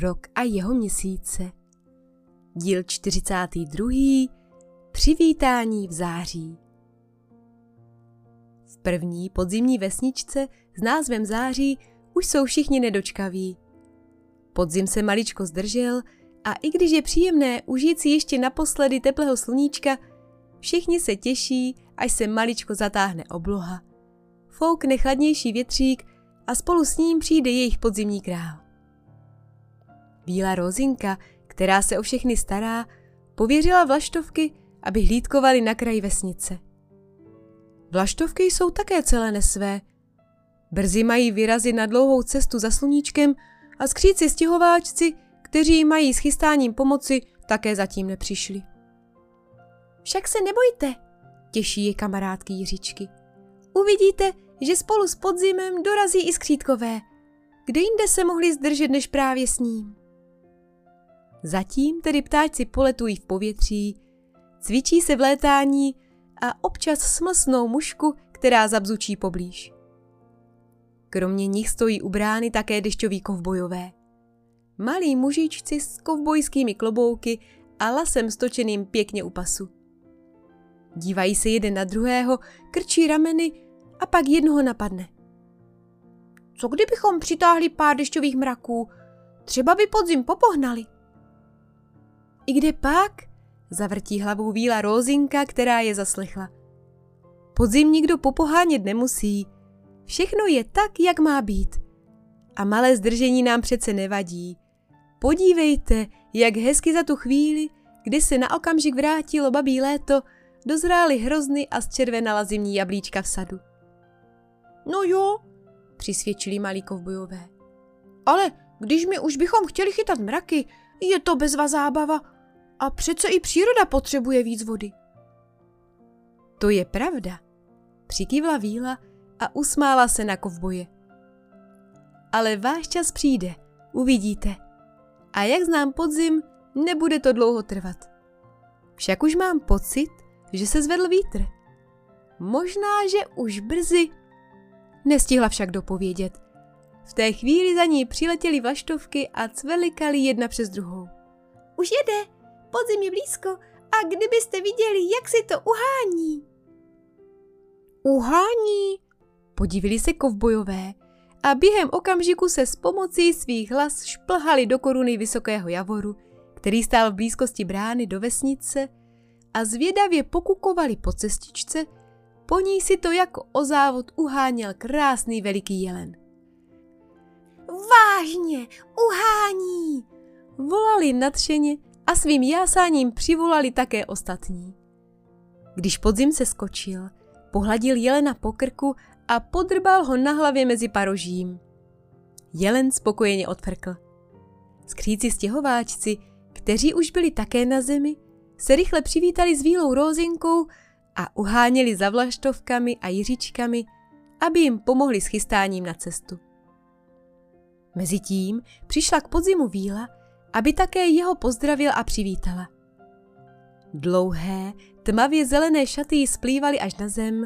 Rok a jeho měsíce. Díl 42. Přivítání v září. V první podzimní vesničce s názvem Září už jsou všichni nedočkaví. Podzim se maličko zdržel a i když je příjemné užít si ještě naposledy teplého sluníčka, všichni se těší, až se maličko zatáhne obloha. Foukne chladnější větřík a spolu s ním přijde jejich podzimní král. Bílá rozinka, která se o všechny stará, pověřila vlaštovky, aby hlídkovali na kraji vesnice. Vlaštovky jsou také celé nesvé. Brzy mají vyrazit na dlouhou cestu za sluníčkem a skříci stěhováčci, kteří mají s chystáním pomoci, také zatím nepřišli. Však se nebojte, těší je kamarádky Jiřičky. Uvidíte, že spolu s podzimem dorazí i skřítkové. Kde jinde se mohli zdržet než právě s ním? Zatím tedy ptáčci poletují v povětří, cvičí se v létání a občas smlsnou mušku, která zabzučí poblíž. Kromě nich stojí u brány také dešťoví kovbojové. Malí mužičci s kovbojskými klobouky a lasem stočeným pěkně u pasu. Dívají se jeden na druhého, krčí rameny a pak jednoho napadne. Co kdybychom přitáhli pár dešťových mraků? Třeba by podzim popohnali. I kde pak? Zavrtí hlavou víla Rózinka, která je zaslechla. Podzim nikdo popohánět nemusí. Všechno je tak, jak má být. A malé zdržení nám přece nevadí. Podívejte, jak hezky za tu chvíli, kdy se na okamžik vrátilo babí léto, dozrály hrozny a zčervenala zimní jablíčka v sadu. No jo, přisvědčili malí kovbojové. Ale když my už bychom chtěli chytat mraky, je to bezva zábava a přece i příroda potřebuje víc vody. To je pravda, přikývla víla a usmála se na kovboje. Ale váš čas přijde, uvidíte. A jak znám podzim, nebude to dlouho trvat. Však už mám pocit, že se zvedl vítr. Možná, že už brzy. Nestihla však dopovědět. V té chvíli za ní přiletěly vlaštovky a cvelikaly jedna přes druhou. Už jede, podzim je blízko a kdybyste viděli, jak si to uhání. Uhání? Podívili se kovbojové a během okamžiku se s pomocí svých hlas šplhali do koruny vysokého javoru, který stál v blízkosti brány do vesnice a zvědavě pokukovali po cestičce, po ní si to jako o závod uháněl krásný veliký jelen. Vážně, uhání! Volali nadšeně a svým jásáním přivolali také ostatní. Když podzim se skočil, pohladil jelena po krku a podrbal ho na hlavě mezi parožím. Jelen spokojeně odfrkl. Skříci stěhováčci, kteří už byli také na zemi, se rychle přivítali s vílou rózinkou a uháněli za vlaštovkami a jiřičkami, aby jim pomohli s chystáním na cestu. Mezitím přišla k podzimu víla, aby také jeho pozdravil a přivítala. Dlouhé, tmavě zelené šaty jí splývaly až na zem.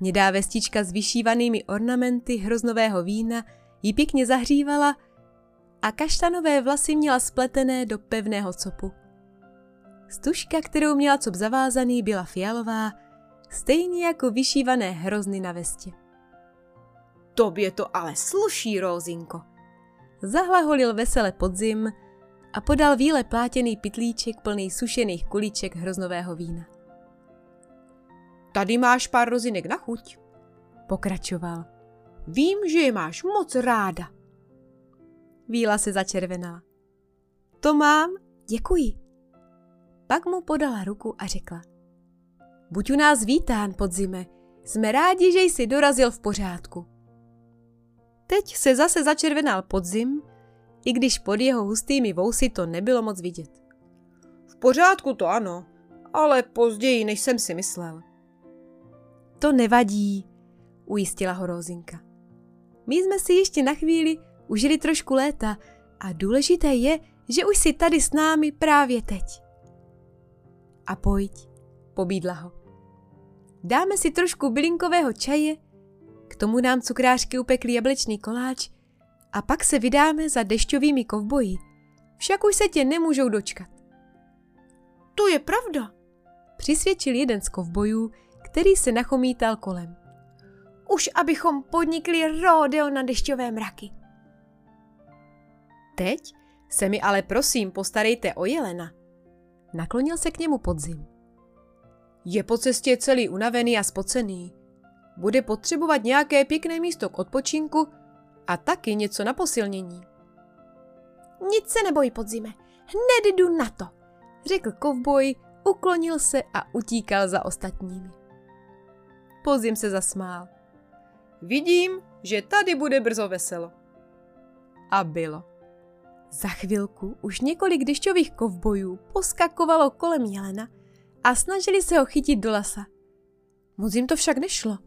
Hnědá vestička s vyšívanými ornamenty hroznového vína ji pěkně zahřívala a kaštanové vlasy měla spletené do pevného copu. Stužka, kterou měla cop zavázaný, byla fialová, stejně jako vyšívané hrozny na vestě. Tobě to ale sluší, Rózinko! Zahlaholil vesele podzim a podal víle plátěný pitlíček plný sušených kulíček hroznového vína. Tady máš pár rozinek na chuť, pokračoval. Vím, že je máš moc ráda. Víla se začervenala. To mám, děkuji. Pak mu podala ruku a řekla. Buď u nás vítán, podzime, jsme rádi, že jsi dorazil v pořádku. Teď se zase začervenal podzim, i když pod jeho hustými vousy to nebylo moc vidět. V pořádku to ano, ale později, než jsem si myslel. To nevadí, ujistila ho Rózinka. My jsme si ještě na chvíli užili trošku léta a důležité je, že už si tady s námi právě teď. A pojď, pobídla ho. Dáme si trošku bylinkového čaje, k tomu nám cukrášky upekli jablečný koláč A pak se vydáme za dešťovými kovboji. Však už se tě nemůžou dočkat. To je pravda, přisvědčil jeden z kovbojů, který se nachomítal kolem. Už abychom podnikli rodeo na dešťové mraky. Teď se mi ale prosím postarejte o Jelena. Naklonil se k němu podzim. Je po cestě celý unavený a spocený. Bude potřebovat nějaké pěkné místo k odpočinku a taky něco na posilnění. Nic se neboj, podzime, hned jdu na to, řekl kovboj, uklonil se a utíkal za ostatními. Podzim se zasmál. Vidím, že tady bude brzo veselo. A bylo. Za chvilku už několik dešťových kovbojů poskakovalo kolem Jelena a snažili se ho chytit do lasa. Moc jim to však nešlo.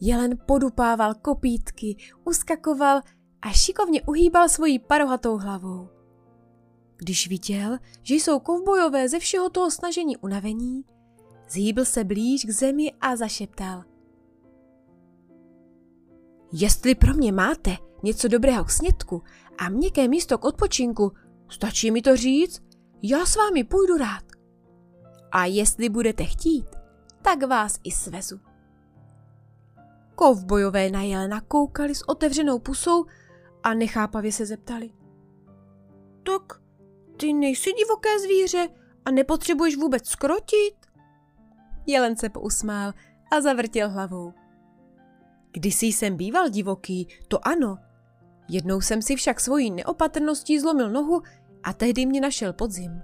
Jelen podupával kopítky, uskakoval a šikovně uhýbal svojí parohatou hlavou. Když viděl, že jsou kovbojové ze všeho toho snažení unavení, zhýbil se blíž k zemi a zašeptal. Jestli pro mě máte něco dobrého k snědku a měkké místo k odpočinku, stačí mi to říct, já s vámi půjdu rád. A jestli budete chtít, tak vás i svezu. Kovbojové na Jelena koukali s otevřenou pusou a nechápavě se zeptali. Tak ty nejsi divoké zvíře a nepotřebuješ vůbec skrotit? Jelen se pousmál a zavrtěl hlavou. Kdysi jsem býval divoký, to ano. Jednou jsem si však svojí neopatrností zlomil nohu a tehdy mě našel podzim.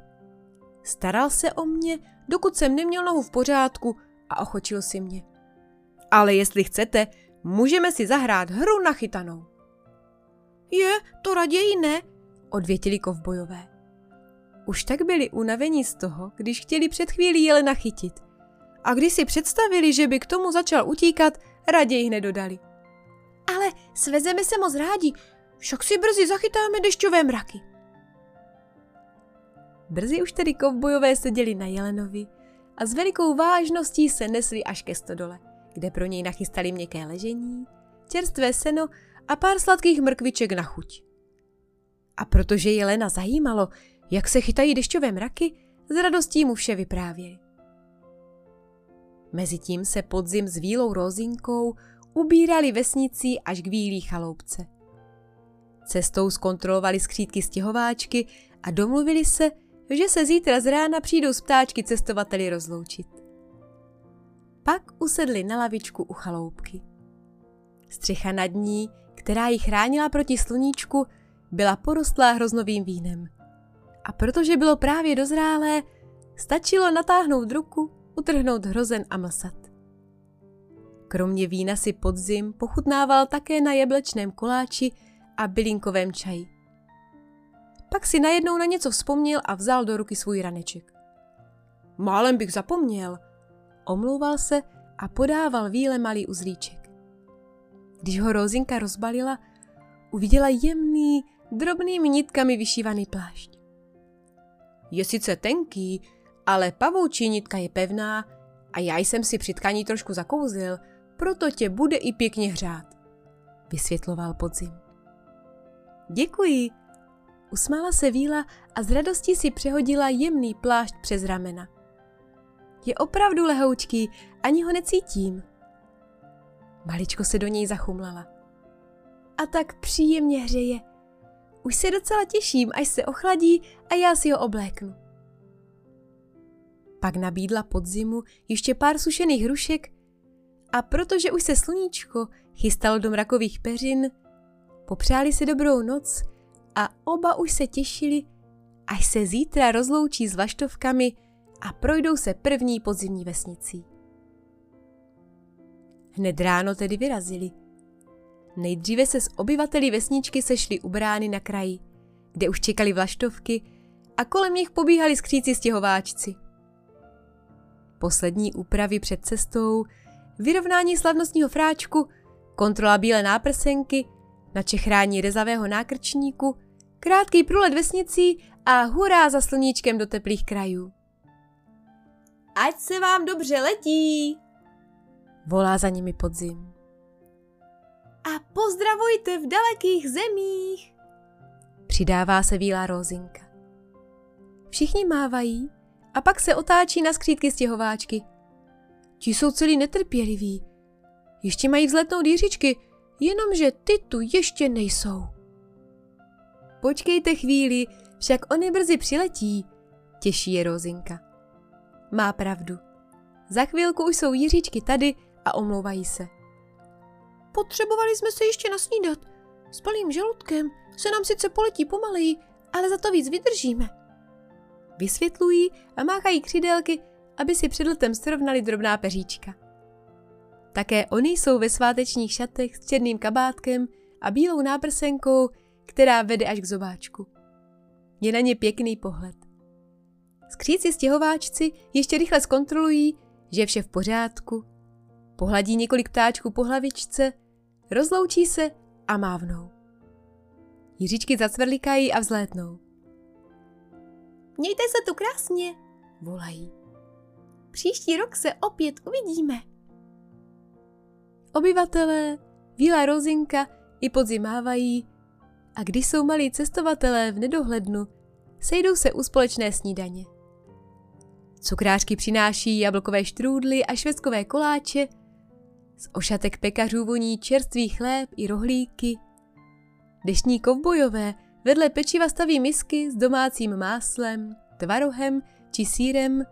Staral se o mě, dokud jsem neměl nohu v pořádku a ochočil si mě. Ale jestli chcete, můžeme si zahrát hru na chytanou. Je, to raději ne, odvětili kovbojové. Už tak byli unavení z toho, když chtěli před chvílí Jelena chytit. A když si představili, že by k tomu začal utíkat, raději hned dodali. Ale svezeme se moc rádi, však si brzy zachytáme dešťové mraky. Brzy už tedy kovbojové seděli na Jelenovi a s velikou vážností se nesli až ke stodole, kde pro něj nachystali měkké ležení, čerstvé seno a pár sladkých mrkviček na chuť. A protože Jelena zajímalo, jak se chytají dešťové mraky, s radostí mu vše vyprávěli. Mezitím se podzim s vílou rozinkou ubírali vesnicí až k vílí chaloupce. Cestou zkontrolovali skřídky stěhováčky a domluvili se, že se zítra z rána přijdou z ptáčky cestovateli rozloučit. Pak usedli na lavičku u chaloupky. Střecha nad ní, která ji chránila proti sluníčku, byla porostlá hroznovým vínem. A protože bylo právě dozrálé, stačilo natáhnout ruku, utrhnout hrozen a mlsat. Kromě vína si podzim pochutnával také na jablečném koláči a bylinkovém čaji. Pak si najednou na něco vzpomněl a vzal do ruky svůj raneček. Málem bych zapomněl. Omlouval se a podával víle malý uzlíček. Když ho Rozinka rozbalila, uviděla jemný, drobnými nitkami vyšívaný plášť. Je sice tenký, ale pavoučí nitka je pevná a já jsem si při tkaní trošku zakouzil, proto tě bude i pěkně hřát, vysvětloval podzim. Děkuji, usmála se víla a z radostí si přehodila jemný plášť přes ramena. Je opravdu lehoučký, ani ho necítím. Maličko se do něj zachumlala. A tak příjemně hřeje. Už se docela těším, až se ochladí a já si ho obléknu. Pak nabídla podzimu ještě pár sušených hrušek a protože už se sluníčko chystalo do mrakových peřin, popřáli si dobrou noc a oba už se těšili, až se zítra rozloučí s vaštovkami a projdou se první podzimní vesnicí. Hned ráno tedy vyrazili. Nejdříve se s obyvateli vesničky sešli u brány na kraji, kde už čekali vlaštovky a kolem nich pobíhali skříci stěhováčci. Poslední úpravy před cestou, vyrovnání slavnostního fráčku, kontrola bílé náprsenky, načechrání rezavého nákrčníku, krátký průlet vesnicí a hurá za sluníčkem do teplých krajů. Ať se vám dobře letí! Volá za nimi podzim. A pozdravujte v dalekých zemích. Přidává se Víla Rozinka. Všichni mávají a pak se otáčí na skřídky stěhováčky. Ti jsou celý netrpěliví. Ještě mají vzletnout dýřičky, jenomže ty tu ještě nejsou. Počkejte chvíli, však oni brzy přiletí, těší je Rozinka. Má pravdu. Za chvilku už jsou Jiříčky tady a omlouvají se. Potřebovali jsme se ještě nasnídat. S plným žaludkem se nám sice poletí pomaleji, ale za to víc vydržíme. Vysvětlují a máchají křidélky, aby si před letem srovnali drobná peříčka. Také oni jsou ve svátečních šatech s černým kabátkem a bílou náprsenkou, která vede až k zobáčku. Je na ně pěkný pohled. Skříci stěhováčci ještě rychle zkontrolují, že je vše v pořádku, pohladí několik ptáčků po hlavičce, rozloučí se a mávnou. Jiříčky zacvrlikají a vzlétnou. Mějte se tu krásně, volají. Příští rok se opět uvidíme. Obyvatelé, Víla Rozinka i podzimávají a když jsou malí cestovatelé v nedohlednu, sejdou se u společné snídaně. Cukrářky přináší jablkové štrůdly a švestkové koláče, z ošatek pekařů voní čerstvý chléb i rohlíky. Deštní kovbojové vedle pečiva staví misky s domácím máslem, tvarohem či sírem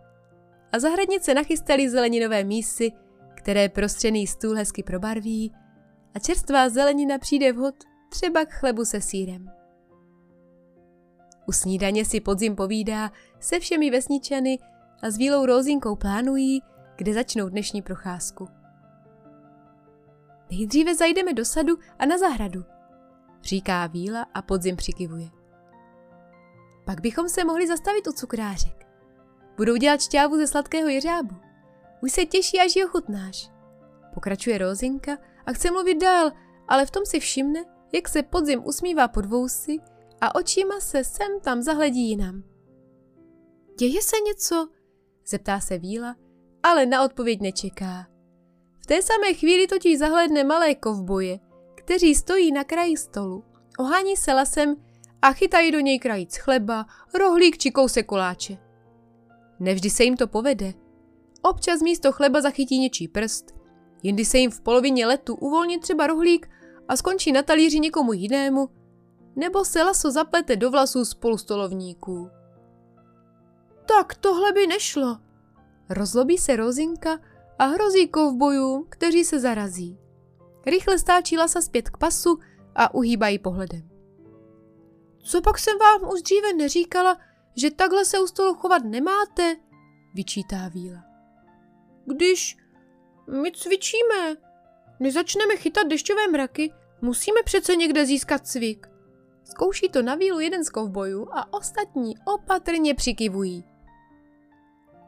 a zahradnice nachystali zeleninové mísy, které prostřený stůl hezky probarví a čerstvá zelenina přijde vhod třeba k chlebu se sírem. U snídaně si podzim povídá se všemi vesničany a s Vílou Rózinkou plánují, kde začnou dnešní procházku. Nejdříve zajdeme do sadu a na zahradu, říká Víla a podzim přikivuje. Pak bychom se mohli zastavit u cukrářek. Budou dělat šťávu ze sladkého jeřábu. Už se těší, až ji ochutnáš. Pokračuje Rózinka a chce mluvit dál, ale v tom si všimne, jak se podzim usmívá pod vousy a očima se sem tam zahledí jinam. Děje se něco? Zeptá se Víla, ale na odpověď nečeká. V té samé chvíli totiž zahledne malé kovboje, kteří stojí na kraji stolu, ohání se lasem a chytají do něj krajíc chleba, rohlík či kousek koláče. Nevždy se jim to povede. Občas místo chleba zachytí něčí prst, jindy se jim v polovině letu uvolní třeba rohlík a skončí na talíři někomu jinému, nebo se laso zaplete do vlasů spolustolovníků. Tak tohle by nešlo. Rozlobí se Rozinka a hrozí kovbojům, kteří se zarazí. Rychle stáčí lasa zpět k pasu a uhýbají pohledem. Co pak jsem vám už dříve neříkala, že takhle se u stolu chovat nemáte? Vyčítá Víla. Když my cvičíme, než začneme chytat dešťové mraky, musíme přece někde získat cvik. Zkouší to na vílu jeden z kovbojů a ostatní opatrně přikivují.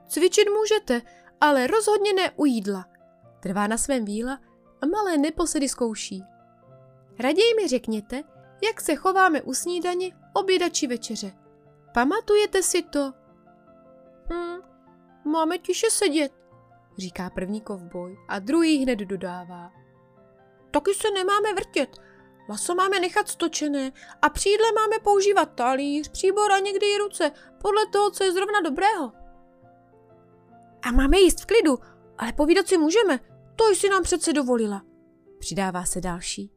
Cvičit můžete, ale rozhodně ne u jídla. Trvá na svém víla a malé neposedy zkouší. Raději mi řekněte, jak se chováme u snídaně, oběda či večeře. Pamatujete si to? Hm, máme tiše sedět, říká první kovboj a druhý hned dodává. Taky se nemáme vrtět, laso máme nechat stočené a přídle máme používat talíř, příbor a někdy i ruce, podle toho, co je zrovna dobrého. A máme jíst v klidu, ale povídat si můžeme, to jsi nám přece dovolila. Přidává se další.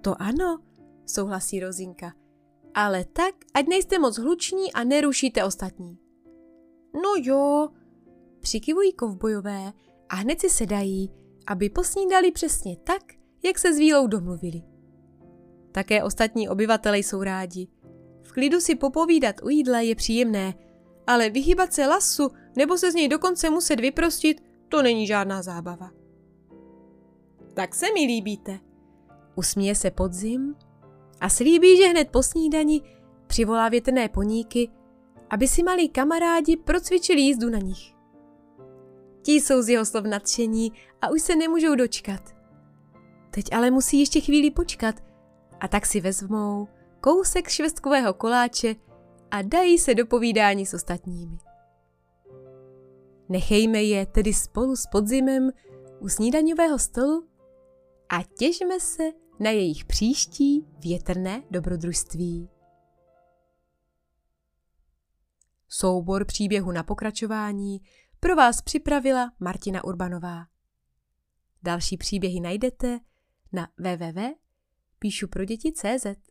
To ano, souhlasí Rozinka. Ale tak, ať nejste moc hluční a nerušíte ostatní. No jo, přikivují kovbojové a hned si sedají, aby posnídali přesně tak, jak se s Vílou domluvili. Také ostatní obyvatele jsou rádi. V klidu si popovídat u jídla je příjemné, ale vyhýbat se lasu nebo se z něj dokonce muset vyprostit, to není žádná zábava. Tak se mi líbíte. Usměje se podzim a slíbí, že hned po snídani přivolá větrné poníky, aby si malí kamarádi procvičili jízdu na nich. Ti jsou z jeho slov nadšení a už se nemůžou dočkat. Teď ale musí ještě chvíli počkat a tak si vezmou kousek švestkového koláče a dají se do povídání s ostatními. Nechejme je tedy spolu s podzimem u snídaňového stolu a těžme se na jejich příští větrné dobrodružství. Soubor příběhu na pokračování pro vás připravila Martina Urbanová. Další příběhy najdete na www.píšuproděti.cz